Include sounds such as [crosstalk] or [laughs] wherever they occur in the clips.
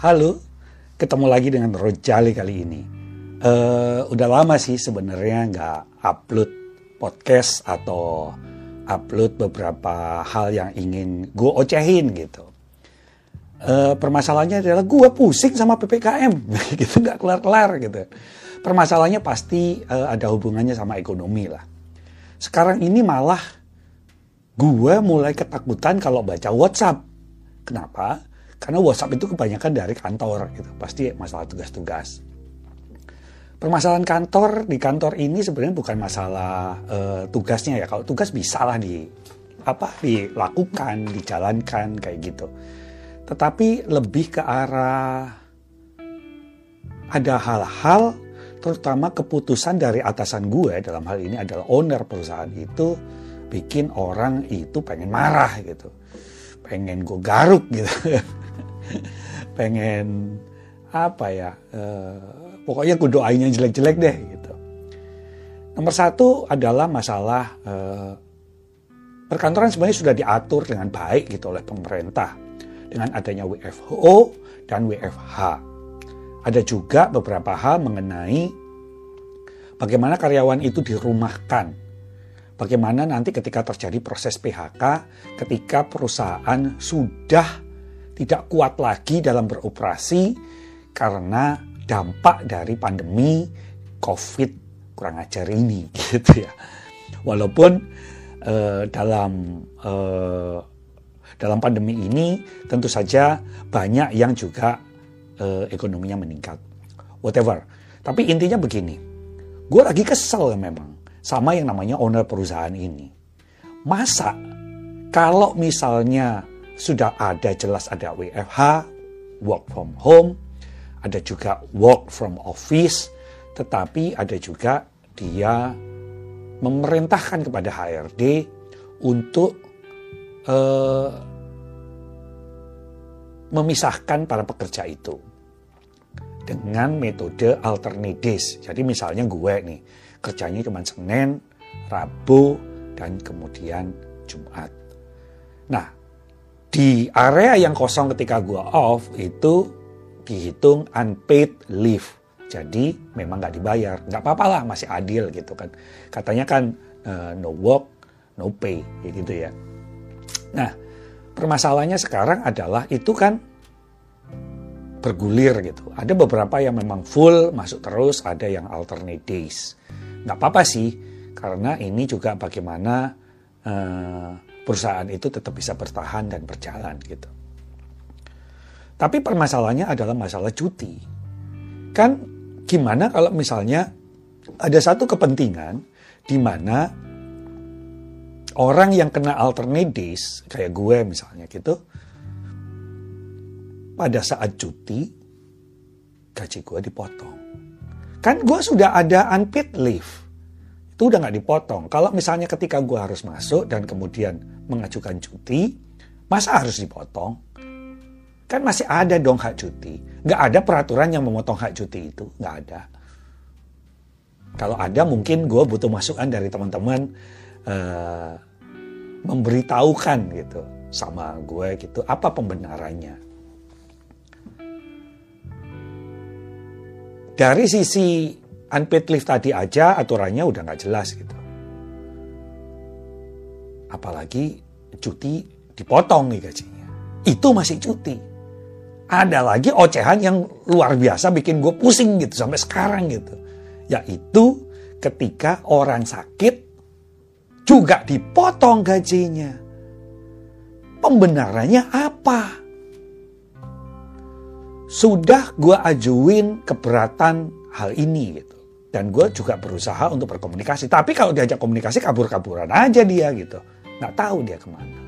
Halo, ketemu lagi dengan Rojali kali ini. Uh, udah lama sih sebenarnya nggak upload podcast atau upload beberapa hal yang ingin gue ocehin gitu. Uh, permasalahannya adalah gue pusing sama ppkm, [laughs] gitu nggak kelar-kelar gitu. Permasalahannya pasti uh, ada hubungannya sama ekonomi lah. Sekarang ini malah gue mulai ketakutan kalau baca WhatsApp. Kenapa? Karena WhatsApp itu kebanyakan dari kantor gitu. Pasti masalah tugas-tugas. Permasalahan kantor di kantor ini sebenarnya bukan masalah uh, tugasnya ya. Kalau tugas bisa lah di apa dilakukan, dijalankan kayak gitu. Tetapi lebih ke arah ada hal-hal terutama keputusan dari atasan gue dalam hal ini adalah owner perusahaan itu bikin orang itu pengen marah gitu pengen gue garuk gitu [laughs] [laughs] pengen apa ya uh, pokoknya gue doain yang jelek-jelek deh gitu. Nomor satu adalah masalah uh, perkantoran sebenarnya sudah diatur dengan baik gitu oleh pemerintah dengan adanya WFO dan WFH ada juga beberapa hal mengenai bagaimana karyawan itu dirumahkan. Bagaimana nanti ketika terjadi proses PHK, ketika perusahaan sudah tidak kuat lagi dalam beroperasi karena dampak dari pandemi COVID kurang ajar ini, [laughs] gitu ya. Walaupun eh, dalam eh, dalam pandemi ini tentu saja banyak yang juga eh, ekonominya meningkat. Whatever. Tapi intinya begini, gue lagi kesel memang sama yang namanya owner perusahaan ini. Masa kalau misalnya sudah ada jelas ada WFH, work from home, ada juga work from office, tetapi ada juga dia memerintahkan kepada HRD untuk uh, memisahkan para pekerja itu dengan metode alternate Jadi misalnya gue nih, kerjanya cuma Senin, Rabu, dan kemudian Jumat. Nah, di area yang kosong ketika gua off itu dihitung unpaid leave. Jadi memang nggak dibayar, nggak apa-apa lah masih adil gitu kan. Katanya kan uh, no work, no pay gitu ya. Nah permasalahannya sekarang adalah itu kan bergulir gitu. Ada beberapa yang memang full masuk terus, ada yang alternate days nggak apa-apa sih karena ini juga bagaimana uh, perusahaan itu tetap bisa bertahan dan berjalan gitu. Tapi permasalahannya adalah masalah cuti. Kan gimana kalau misalnya ada satu kepentingan di mana orang yang kena alternate days kayak gue misalnya gitu pada saat cuti gaji gue dipotong. Kan gue sudah ada unpaid leave. Itu udah nggak dipotong. Kalau misalnya ketika gue harus masuk dan kemudian mengajukan cuti, masa harus dipotong? Kan masih ada dong hak cuti. Nggak ada peraturan yang memotong hak cuti itu. Nggak ada. Kalau ada mungkin gue butuh masukan dari teman-teman uh, memberitahukan gitu sama gue gitu apa pembenarannya. Dari sisi unpaid leave tadi aja aturannya udah nggak jelas gitu. Apalagi cuti dipotong nih gajinya. Itu masih cuti. Ada lagi ocehan yang luar biasa bikin gue pusing gitu sampai sekarang gitu. Yaitu ketika orang sakit juga dipotong gajinya. Pembenarannya apa? sudah gue ajuin keberatan hal ini gitu. Dan gue juga berusaha untuk berkomunikasi. Tapi kalau diajak komunikasi kabur-kaburan aja dia gitu. Nggak tahu dia ke mana.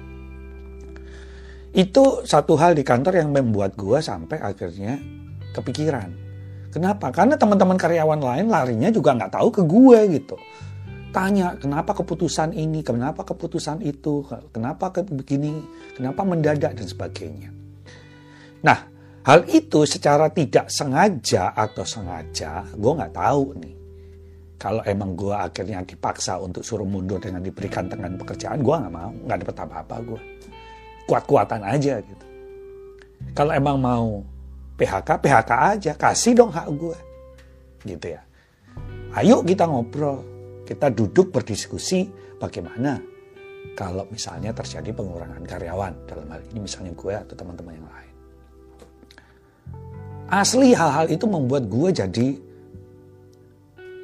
Itu satu hal di kantor yang membuat gue sampai akhirnya kepikiran. Kenapa? Karena teman-teman karyawan lain larinya juga nggak tahu ke gue gitu. Tanya, kenapa keputusan ini, kenapa keputusan itu, kenapa begini, kenapa mendadak dan sebagainya. Nah, Hal itu secara tidak sengaja atau sengaja, gue nggak tahu nih. Kalau emang gue akhirnya dipaksa untuk suruh mundur dengan diberikan dengan pekerjaan, gue nggak mau, nggak dapat apa-apa gue. Kuat-kuatan aja gitu. Kalau emang mau PHK, PHK aja, kasih dong hak gue. Gitu ya. Ayo kita ngobrol, kita duduk berdiskusi bagaimana kalau misalnya terjadi pengurangan karyawan dalam hal ini misalnya gue atau teman-teman yang lain. Asli hal-hal itu membuat gue jadi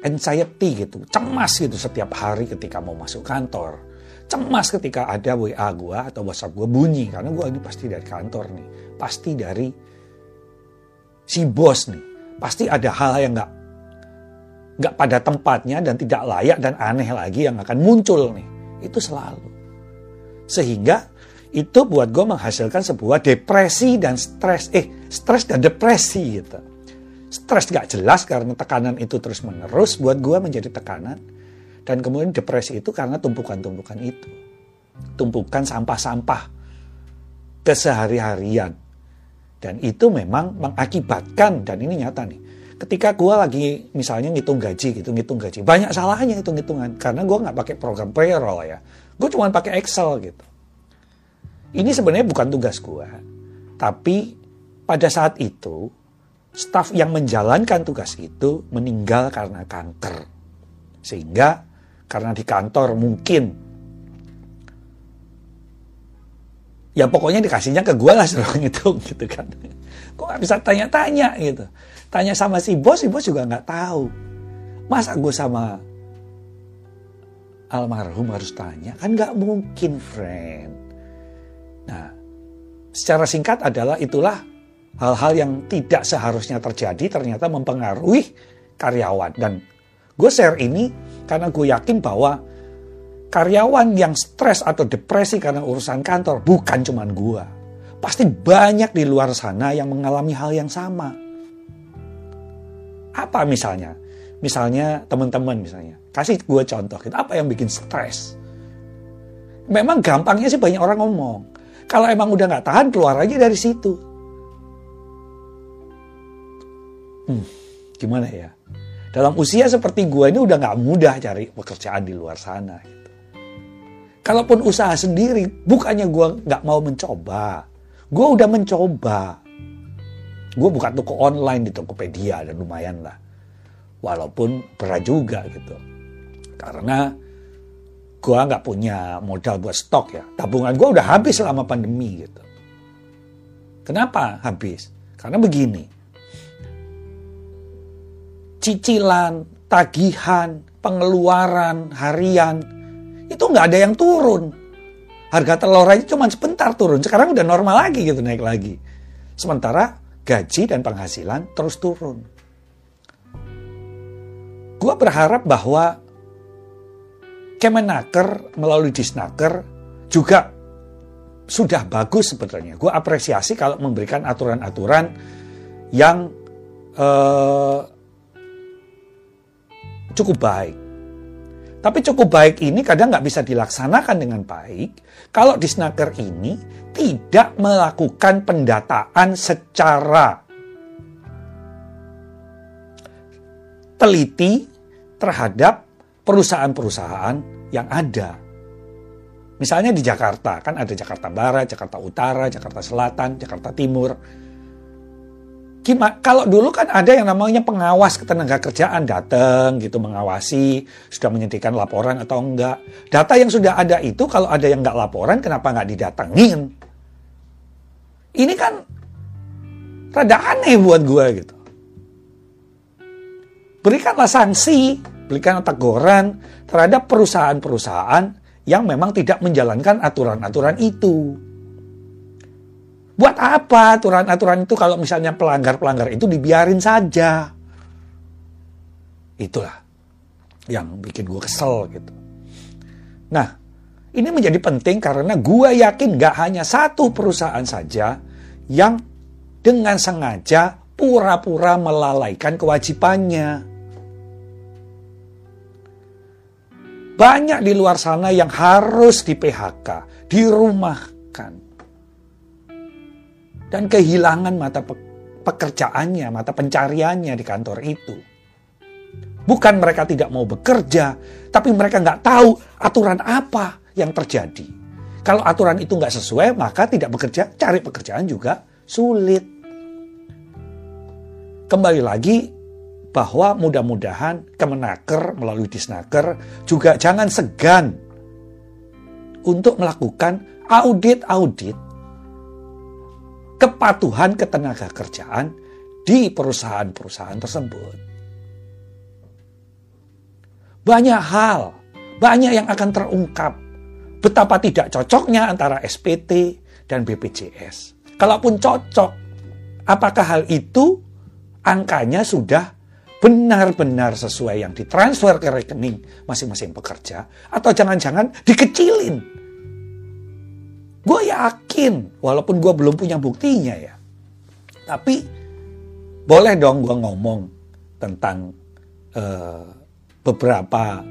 anxiety gitu, cemas gitu setiap hari ketika mau masuk kantor. Cemas ketika ada WA gue atau WhatsApp gue bunyi karena gue ini pasti dari kantor nih, pasti dari si bos nih, pasti ada hal yang nggak nggak pada tempatnya dan tidak layak dan aneh lagi yang akan muncul nih. Itu selalu. Sehingga itu buat gue menghasilkan sebuah depresi dan stres. Eh, stres dan depresi gitu. Stres gak jelas karena tekanan itu terus menerus buat gue menjadi tekanan. Dan kemudian depresi itu karena tumpukan-tumpukan itu. Tumpukan sampah-sampah kesehari-harian. Dan itu memang mengakibatkan, dan ini nyata nih, ketika gue lagi misalnya ngitung gaji gitu, ngitung gaji, banyak salahnya hitung-hitungan karena gue nggak pakai program payroll ya, gue cuma pakai Excel gitu. Ini sebenarnya bukan tugas gue, tapi pada saat itu staf yang menjalankan tugas itu meninggal karena kanker, sehingga karena di kantor mungkin ya pokoknya dikasihnya ke gue lah suruh ngitung [laughs] gitu kan. Gue nggak bisa tanya-tanya gitu. Tanya sama si bos, si bos juga nggak tahu. Masa gue sama almarhum harus tanya? Kan nggak mungkin, friend. Nah, secara singkat adalah itulah hal-hal yang tidak seharusnya terjadi ternyata mempengaruhi karyawan. Dan gue share ini karena gue yakin bahwa karyawan yang stres atau depresi karena urusan kantor bukan cuma gue. Pasti banyak di luar sana yang mengalami hal yang sama. Apa misalnya? Misalnya teman-teman misalnya. Kasih gue contoh. Apa yang bikin stres? Memang gampangnya sih banyak orang ngomong. Kalau emang udah nggak tahan keluar aja dari situ. Hmm, gimana ya? Dalam usia seperti gue ini udah nggak mudah cari pekerjaan di luar sana. Gitu. Kalaupun usaha sendiri, bukannya gue nggak mau mencoba. Gue udah mencoba gue buka toko online di Tokopedia dan lumayan lah. Walaupun berat juga gitu. Karena gue nggak punya modal buat stok ya. Tabungan gue udah habis selama pandemi gitu. Kenapa habis? Karena begini. Cicilan, tagihan, pengeluaran harian, itu nggak ada yang turun. Harga telur aja cuma sebentar turun. Sekarang udah normal lagi gitu naik lagi. Sementara gaji dan penghasilan terus turun. Gua berharap bahwa Kemenaker melalui Disnaker juga sudah bagus sebetulnya. Gue apresiasi kalau memberikan aturan-aturan yang uh, cukup baik. Tapi cukup baik ini kadang nggak bisa dilaksanakan dengan baik kalau di snaker ini tidak melakukan pendataan secara teliti terhadap perusahaan-perusahaan yang ada. Misalnya di Jakarta, kan ada Jakarta Barat, Jakarta Utara, Jakarta Selatan, Jakarta Timur gimana kalau dulu kan ada yang namanya pengawas ketenaga kerjaan datang gitu mengawasi sudah menyediakan laporan atau enggak. Data yang sudah ada itu kalau ada yang enggak laporan kenapa enggak didatengin? Ini kan rada aneh buat gue gitu. Berikanlah sanksi berikan teguran terhadap perusahaan-perusahaan yang memang tidak menjalankan aturan-aturan itu Buat apa aturan-aturan itu kalau misalnya pelanggar-pelanggar itu dibiarin saja? Itulah yang bikin gue kesel gitu. Nah, ini menjadi penting karena gue yakin gak hanya satu perusahaan saja yang dengan sengaja pura-pura melalaikan kewajibannya. Banyak di luar sana yang harus di PHK, dirumahkan dan kehilangan mata pekerjaannya, mata pencariannya di kantor itu. Bukan mereka tidak mau bekerja, tapi mereka nggak tahu aturan apa yang terjadi. Kalau aturan itu nggak sesuai, maka tidak bekerja, cari pekerjaan juga sulit. kembali lagi bahwa mudah-mudahan Kemenaker melalui Disnaker juga jangan segan untuk melakukan audit-audit kepatuhan ketenaga kerjaan di perusahaan-perusahaan tersebut. Banyak hal, banyak yang akan terungkap betapa tidak cocoknya antara SPT dan BPJS. Kalaupun cocok, apakah hal itu angkanya sudah benar-benar sesuai yang ditransfer ke rekening masing-masing pekerja atau jangan-jangan dikecilin. Gue yakin, walaupun gue belum punya buktinya ya. Tapi boleh dong gue ngomong tentang uh, beberapa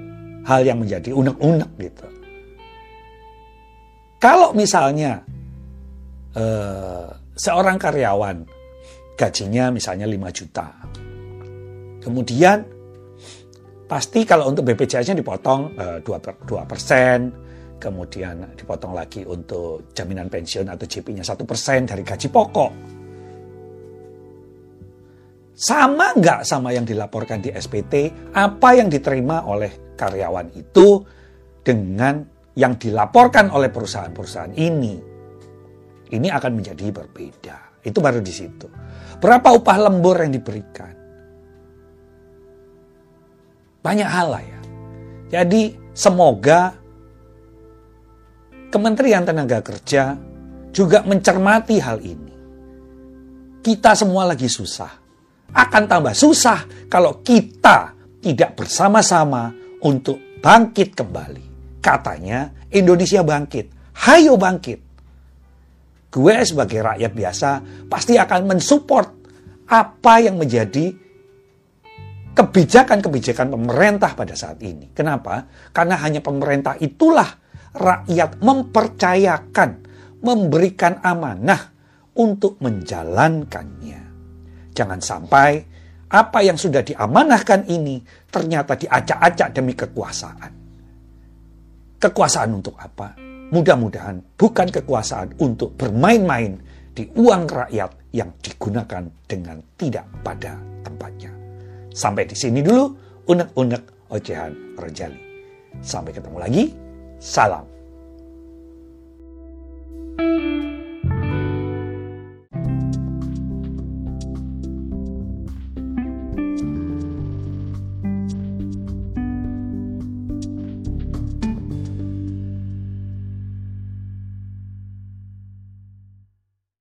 hal yang menjadi unek-unek gitu. Kalau misalnya uh, seorang karyawan gajinya misalnya 5 juta, Kemudian pasti kalau untuk BPJS-nya dipotong uh, 2 persen, kemudian dipotong lagi untuk jaminan pensiun atau JP-nya satu persen dari gaji pokok. Sama nggak sama yang dilaporkan di SPT, apa yang diterima oleh karyawan itu dengan yang dilaporkan oleh perusahaan-perusahaan ini. Ini akan menjadi berbeda. Itu baru di situ. Berapa upah lembur yang diberikan? Banyak hal lah ya. Jadi semoga Kementerian Tenaga Kerja juga mencermati hal ini. Kita semua lagi susah. Akan tambah susah kalau kita tidak bersama-sama untuk bangkit kembali. Katanya Indonesia bangkit. Hayo bangkit. Gue sebagai rakyat biasa pasti akan mensupport apa yang menjadi kebijakan-kebijakan pemerintah pada saat ini. Kenapa? Karena hanya pemerintah itulah rakyat mempercayakan, memberikan amanah untuk menjalankannya. Jangan sampai apa yang sudah diamanahkan ini ternyata diacak-acak demi kekuasaan. Kekuasaan untuk apa? Mudah-mudahan bukan kekuasaan untuk bermain-main di uang rakyat yang digunakan dengan tidak pada tempatnya. Sampai di sini dulu unek-unek ocehan Rojali. Sampai ketemu lagi. Salam.